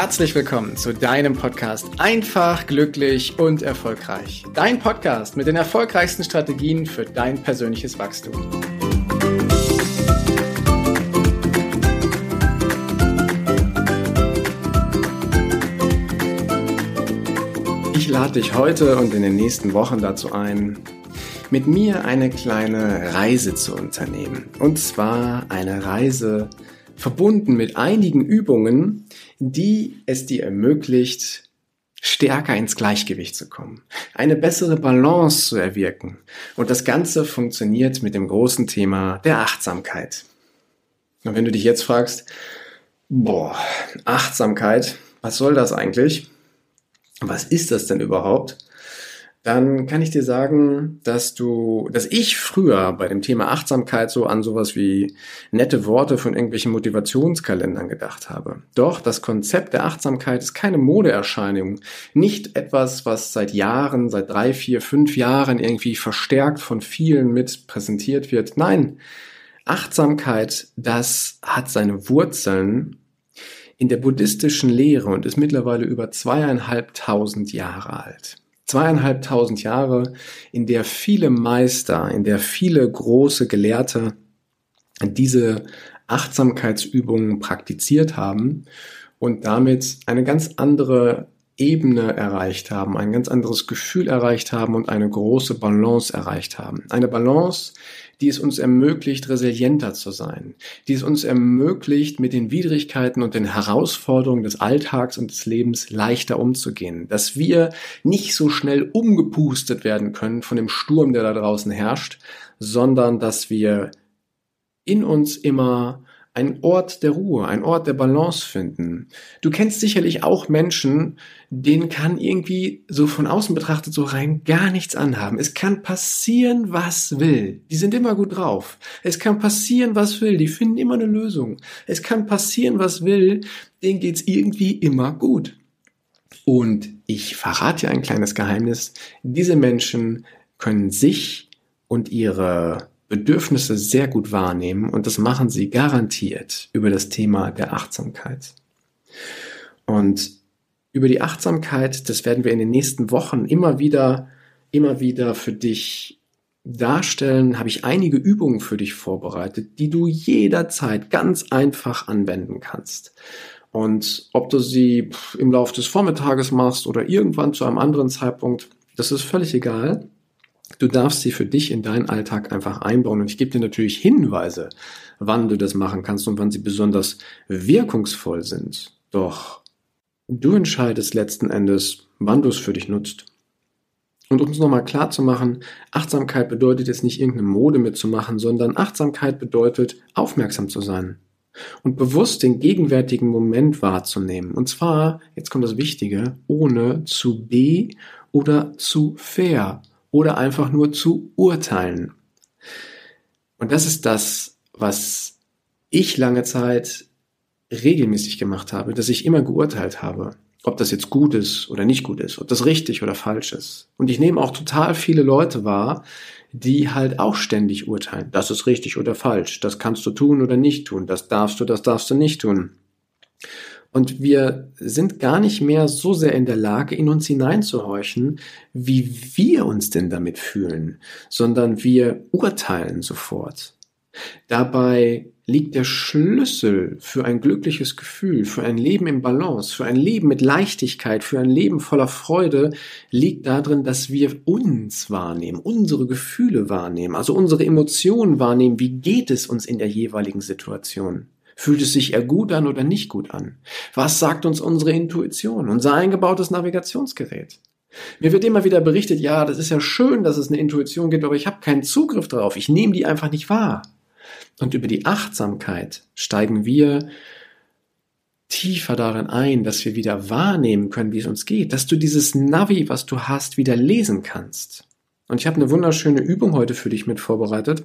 herzlich willkommen zu deinem Podcast Einfach, glücklich und erfolgreich. Dein Podcast mit den erfolgreichsten Strategien für dein persönliches Wachstum. Ich lade dich heute und in den nächsten Wochen dazu ein, mit mir eine kleine Reise zu unternehmen. Und zwar eine Reise verbunden mit einigen Übungen, die es dir ermöglicht, stärker ins Gleichgewicht zu kommen, eine bessere Balance zu erwirken. Und das Ganze funktioniert mit dem großen Thema der Achtsamkeit. Und wenn du dich jetzt fragst, boah, Achtsamkeit, was soll das eigentlich? Was ist das denn überhaupt? Dann kann ich dir sagen, dass du, dass ich früher bei dem Thema Achtsamkeit so an sowas wie nette Worte von irgendwelchen Motivationskalendern gedacht habe. Doch das Konzept der Achtsamkeit ist keine Modeerscheinung, nicht etwas, was seit Jahren, seit drei, vier, fünf Jahren irgendwie verstärkt von vielen mit präsentiert wird. Nein, Achtsamkeit, das hat seine Wurzeln in der buddhistischen Lehre und ist mittlerweile über zweieinhalbtausend Jahre alt zweieinhalbtausend Jahre, in der viele Meister, in der viele große Gelehrte diese Achtsamkeitsübungen praktiziert haben und damit eine ganz andere Ebene erreicht haben, ein ganz anderes Gefühl erreicht haben und eine große Balance erreicht haben. Eine Balance, die es uns ermöglicht, resilienter zu sein, die es uns ermöglicht, mit den Widrigkeiten und den Herausforderungen des Alltags und des Lebens leichter umzugehen, dass wir nicht so schnell umgepustet werden können von dem Sturm, der da draußen herrscht, sondern dass wir in uns immer ein Ort der Ruhe, ein Ort der Balance finden. Du kennst sicherlich auch Menschen, denen kann irgendwie so von außen betrachtet so rein gar nichts anhaben. Es kann passieren, was will. Die sind immer gut drauf. Es kann passieren, was will. Die finden immer eine Lösung. Es kann passieren, was will. Denen geht's irgendwie immer gut. Und ich verrate dir ein kleines Geheimnis. Diese Menschen können sich und ihre Bedürfnisse sehr gut wahrnehmen und das machen sie garantiert über das Thema der Achtsamkeit. Und über die Achtsamkeit, das werden wir in den nächsten Wochen immer wieder, immer wieder für dich darstellen, habe ich einige Übungen für dich vorbereitet, die du jederzeit ganz einfach anwenden kannst. Und ob du sie im Laufe des Vormittages machst oder irgendwann zu einem anderen Zeitpunkt, das ist völlig egal. Du darfst sie für dich in deinen Alltag einfach einbauen. Und ich gebe dir natürlich Hinweise, wann du das machen kannst und wann sie besonders wirkungsvoll sind. Doch du entscheidest letzten Endes, wann du es für dich nutzt. Und um es nochmal klar zu machen, Achtsamkeit bedeutet jetzt nicht irgendeine Mode mitzumachen, sondern Achtsamkeit bedeutet, aufmerksam zu sein und bewusst den gegenwärtigen Moment wahrzunehmen. Und zwar, jetzt kommt das Wichtige, ohne zu be oder zu fair oder einfach nur zu urteilen. Und das ist das, was ich lange Zeit regelmäßig gemacht habe, dass ich immer geurteilt habe, ob das jetzt gut ist oder nicht gut ist, ob das richtig oder falsch ist. Und ich nehme auch total viele Leute wahr, die halt auch ständig urteilen. Das ist richtig oder falsch. Das kannst du tun oder nicht tun. Das darfst du, das darfst du nicht tun. Und wir sind gar nicht mehr so sehr in der Lage, in uns hineinzuhorchen, wie wir uns denn damit fühlen, sondern wir urteilen sofort. Dabei liegt der Schlüssel für ein glückliches Gefühl, für ein Leben im Balance, für ein Leben mit Leichtigkeit, für ein Leben voller Freude, liegt darin, dass wir uns wahrnehmen, unsere Gefühle wahrnehmen, also unsere Emotionen wahrnehmen, wie geht es uns in der jeweiligen Situation. Fühlt es sich eher gut an oder nicht gut an? Was sagt uns unsere Intuition, unser eingebautes Navigationsgerät? Mir wird immer wieder berichtet, ja, das ist ja schön, dass es eine Intuition gibt, aber ich habe keinen Zugriff darauf. Ich nehme die einfach nicht wahr. Und über die Achtsamkeit steigen wir tiefer darin ein, dass wir wieder wahrnehmen können, wie es uns geht, dass du dieses Navi, was du hast, wieder lesen kannst. Und ich habe eine wunderschöne Übung heute für dich mit vorbereitet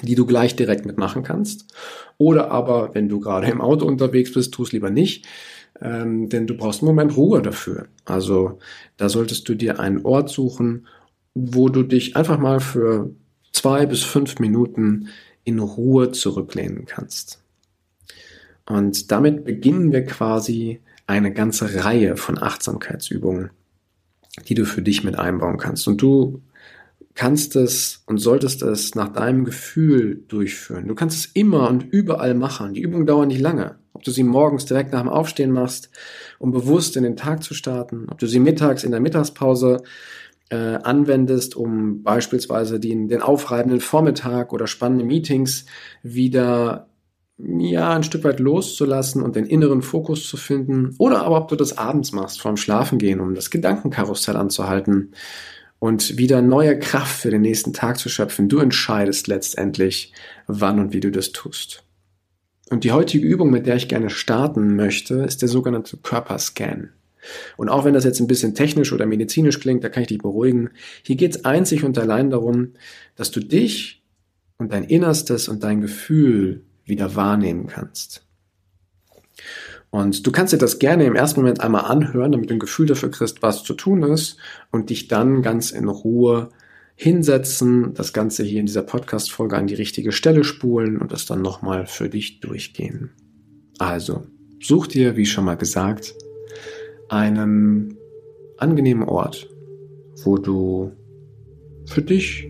die du gleich direkt mitmachen kannst. Oder aber, wenn du gerade im Auto unterwegs bist, tu es lieber nicht, ähm, denn du brauchst einen Moment Ruhe dafür. Also da solltest du dir einen Ort suchen, wo du dich einfach mal für zwei bis fünf Minuten in Ruhe zurücklehnen kannst. Und damit beginnen wir quasi eine ganze Reihe von Achtsamkeitsübungen, die du für dich mit einbauen kannst. Und du kannst es und solltest es nach deinem Gefühl durchführen. Du kannst es immer und überall machen. Die Übungen dauern nicht lange. Ob du sie morgens direkt nach dem Aufstehen machst, um bewusst in den Tag zu starten, ob du sie mittags in der Mittagspause äh, anwendest, um beispielsweise den, den aufreibenden Vormittag oder spannende Meetings wieder ja, ein Stück weit loszulassen und den inneren Fokus zu finden. Oder aber ob du das abends machst, vorm Schlafengehen, um das Gedankenkarussell anzuhalten und wieder neue Kraft für den nächsten Tag zu schöpfen. Du entscheidest letztendlich, wann und wie du das tust. Und die heutige Übung, mit der ich gerne starten möchte, ist der sogenannte Körperscan. Und auch wenn das jetzt ein bisschen technisch oder medizinisch klingt, da kann ich dich beruhigen. Hier geht es einzig und allein darum, dass du dich und dein Innerstes und dein Gefühl wieder wahrnehmen kannst. Und du kannst dir das gerne im ersten Moment einmal anhören, damit du ein Gefühl dafür kriegst, was zu tun ist und dich dann ganz in Ruhe hinsetzen, das Ganze hier in dieser Podcast-Folge an die richtige Stelle spulen und das dann nochmal für dich durchgehen. Also, such dir, wie schon mal gesagt, einen angenehmen Ort, wo du für dich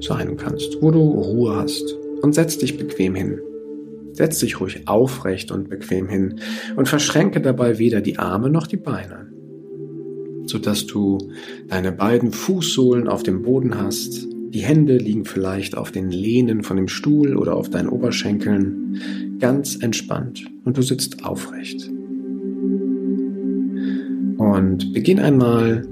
sein kannst, wo du Ruhe hast und setz dich bequem hin. Setz dich ruhig aufrecht und bequem hin und verschränke dabei weder die Arme noch die Beine, sodass du deine beiden Fußsohlen auf dem Boden hast. Die Hände liegen vielleicht auf den Lehnen von dem Stuhl oder auf deinen Oberschenkeln, ganz entspannt und du sitzt aufrecht. Und beginn einmal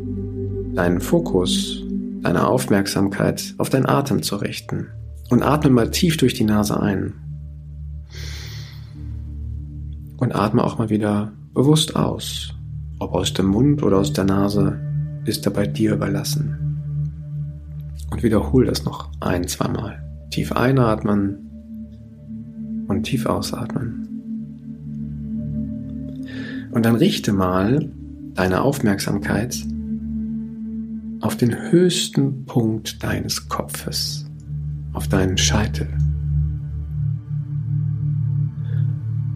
deinen Fokus, deine Aufmerksamkeit auf deinen Atem zu richten. Und atme mal tief durch die Nase ein. Und atme auch mal wieder bewusst aus. Ob aus dem Mund oder aus der Nase, ist dabei dir überlassen. Und wiederhol das noch ein, zweimal. Tief einatmen und tief ausatmen. Und dann richte mal deine Aufmerksamkeit auf den höchsten Punkt deines Kopfes, auf deinen Scheitel.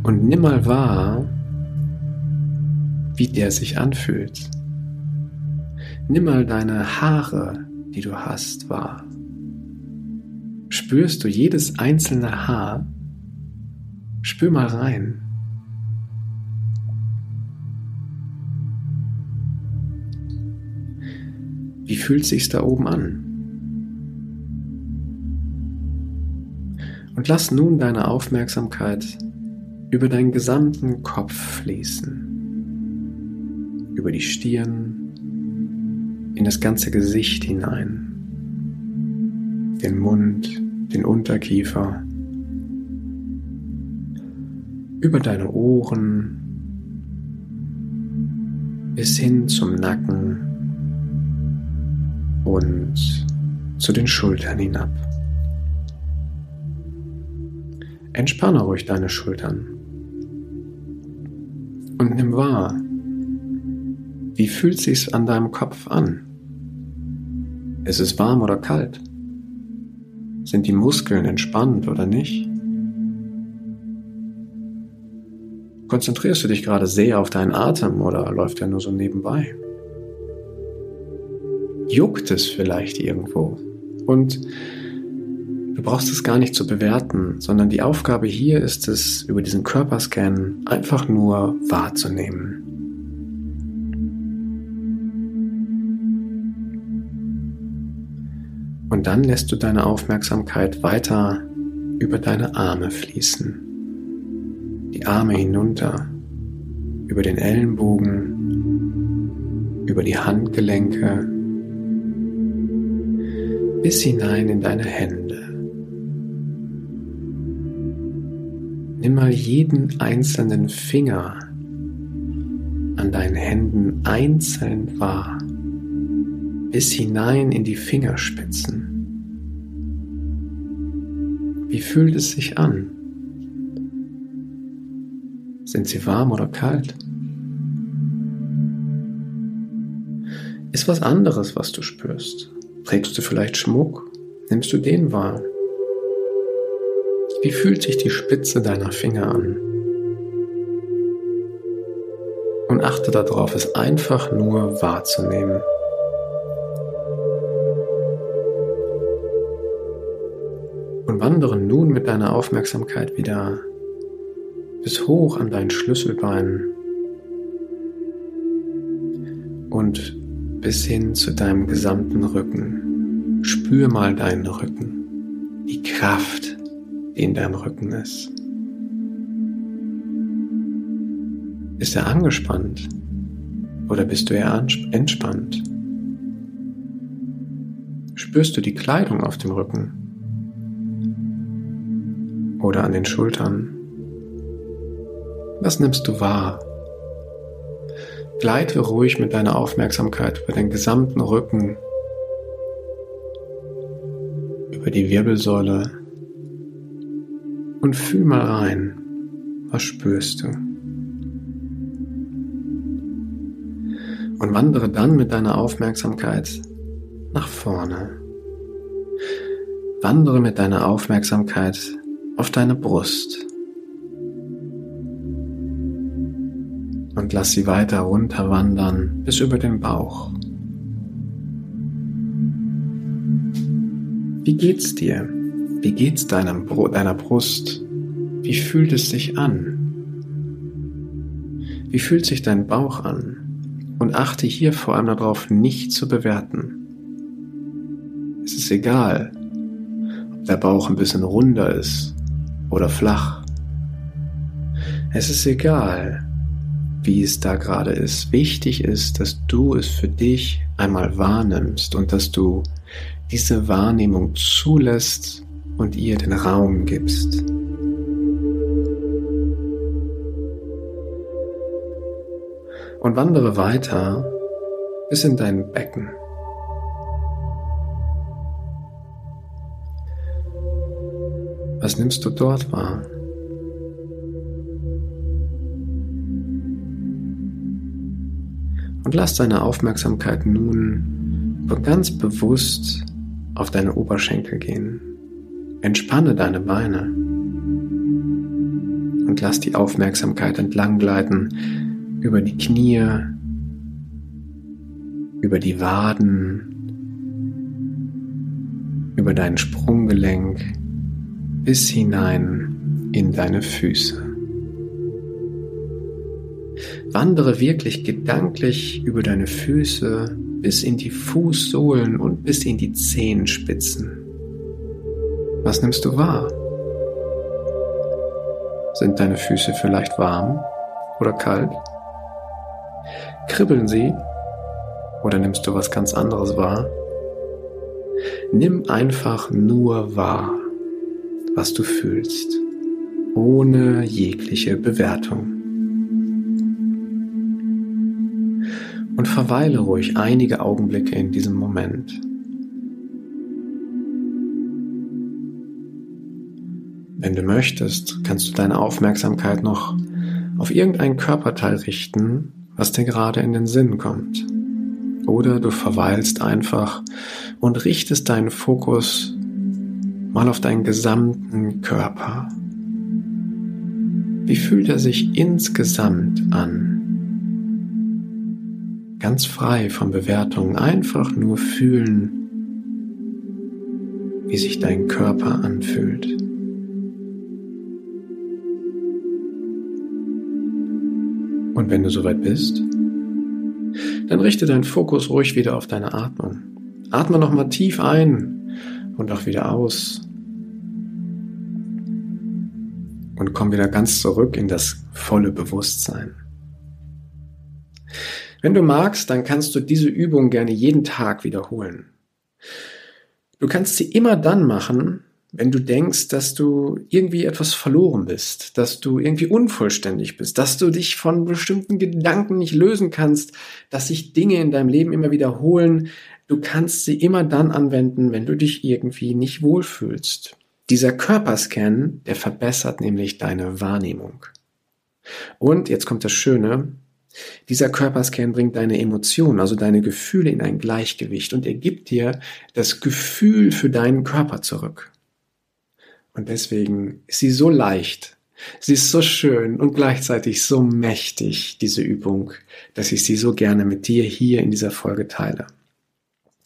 Und nimm mal wahr, wie der sich anfühlt. Nimm mal deine Haare, die du hast, wahr. Spürst du jedes einzelne Haar? Spür mal rein. Wie fühlt sich's da oben an? Und lass nun deine Aufmerksamkeit über deinen gesamten Kopf fließen. Über die Stirn, in das ganze Gesicht hinein, den Mund, den Unterkiefer, über deine Ohren bis hin zum Nacken und zu den Schultern hinab. Entspanne ruhig deine Schultern und nimm wahr, wie fühlt sich's an deinem Kopf an? Ist es warm oder kalt? Sind die Muskeln entspannt oder nicht? Konzentrierst du dich gerade sehr auf deinen Atem oder läuft er nur so nebenbei? juckt es vielleicht irgendwo. Und du brauchst es gar nicht zu bewerten, sondern die Aufgabe hier ist es, über diesen Körperscan einfach nur wahrzunehmen. Und dann lässt du deine Aufmerksamkeit weiter über deine Arme fließen. Die Arme hinunter, über den Ellenbogen, über die Handgelenke, bis hinein in deine Hände. Nimm mal jeden einzelnen Finger an deinen Händen einzeln wahr, bis hinein in die Fingerspitzen. Wie fühlt es sich an? Sind sie warm oder kalt? Ist was anderes, was du spürst. Trägst du vielleicht Schmuck? Nimmst du den wahr? Wie fühlt sich die Spitze deiner Finger an? und achte darauf, es einfach nur wahrzunehmen. Und wandere nun mit deiner Aufmerksamkeit wieder bis hoch an dein Schlüsselbein und bis hin zu deinem gesamten Rücken. Spür mal deinen Rücken, die Kraft, die in deinem Rücken ist. Ist er angespannt oder bist du eher entspannt? Spürst du die Kleidung auf dem Rücken oder an den Schultern? Was nimmst du wahr? Gleite ruhig mit deiner Aufmerksamkeit über den gesamten Rücken, über die Wirbelsäule und fühl mal rein, was spürst du? Und wandere dann mit deiner Aufmerksamkeit nach vorne. Wandere mit deiner Aufmerksamkeit auf deine Brust. Und lass sie weiter runter wandern bis über den Bauch. Wie geht's dir? Wie geht's deinem, deiner Brust? Wie fühlt es sich an? Wie fühlt sich dein Bauch an? Und achte hier vor allem darauf, nicht zu bewerten. Es ist egal, ob der Bauch ein bisschen runder ist oder flach. Es ist egal, wie es da gerade ist. Wichtig ist, dass du es für dich einmal wahrnimmst und dass du diese Wahrnehmung zulässt und ihr den Raum gibst. Und wandere weiter bis in dein Becken. Was nimmst du dort wahr? Und lass deine Aufmerksamkeit nun ganz bewusst auf deine Oberschenkel gehen. Entspanne deine Beine und lass die Aufmerksamkeit entlang gleiten über die Knie, über die Waden, über dein Sprunggelenk bis hinein in deine Füße. Wandere wirklich gedanklich über deine Füße bis in die Fußsohlen und bis in die Zehenspitzen. Was nimmst du wahr? Sind deine Füße vielleicht warm oder kalt? Kribbeln sie oder nimmst du was ganz anderes wahr? Nimm einfach nur wahr, was du fühlst, ohne jegliche Bewertung. und verweile ruhig einige Augenblicke in diesem Moment. Wenn du möchtest, kannst du deine Aufmerksamkeit noch auf irgendein Körperteil richten, was dir gerade in den Sinn kommt. Oder du verweilst einfach und richtest deinen Fokus mal auf deinen gesamten Körper. Wie fühlt er sich insgesamt an? ganz frei von Bewertungen, einfach nur fühlen, wie sich dein Körper anfühlt. Und wenn du soweit bist, dann richte deinen Fokus ruhig wieder auf deine Atmung. Atme nochmal tief ein und auch wieder aus. Und komm wieder ganz zurück in das volle Bewusstsein. Wenn du magst, dann kannst du diese Übung gerne jeden Tag wiederholen. Du kannst sie immer dann machen, wenn du denkst, dass du irgendwie etwas verloren bist, dass du irgendwie unvollständig bist, dass du dich von bestimmten Gedanken nicht lösen kannst, dass sich Dinge in deinem Leben immer wiederholen. Du kannst sie immer dann anwenden, wenn du dich irgendwie nicht wohlfühlst. Dieser Körperscan, der verbessert nämlich deine Wahrnehmung. Und jetzt kommt das Schöne, dieser Körperscan bringt deine Emotionen, also deine Gefühle in ein Gleichgewicht und er gibt dir das Gefühl für deinen Körper zurück. Und deswegen ist sie so leicht, Sie ist so schön und gleichzeitig so mächtig, diese Übung, dass ich sie so gerne mit dir hier in dieser Folge teile.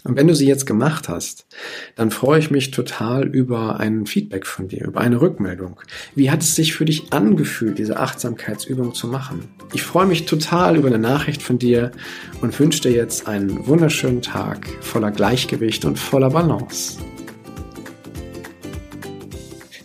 Und wenn du sie jetzt gemacht hast, dann freue ich mich total über ein Feedback von dir, über eine Rückmeldung. Wie hat es sich für dich angefühlt, diese Achtsamkeitsübung zu machen? Ich freue mich total über eine Nachricht von dir und wünsche dir jetzt einen wunderschönen Tag voller Gleichgewicht und voller Balance.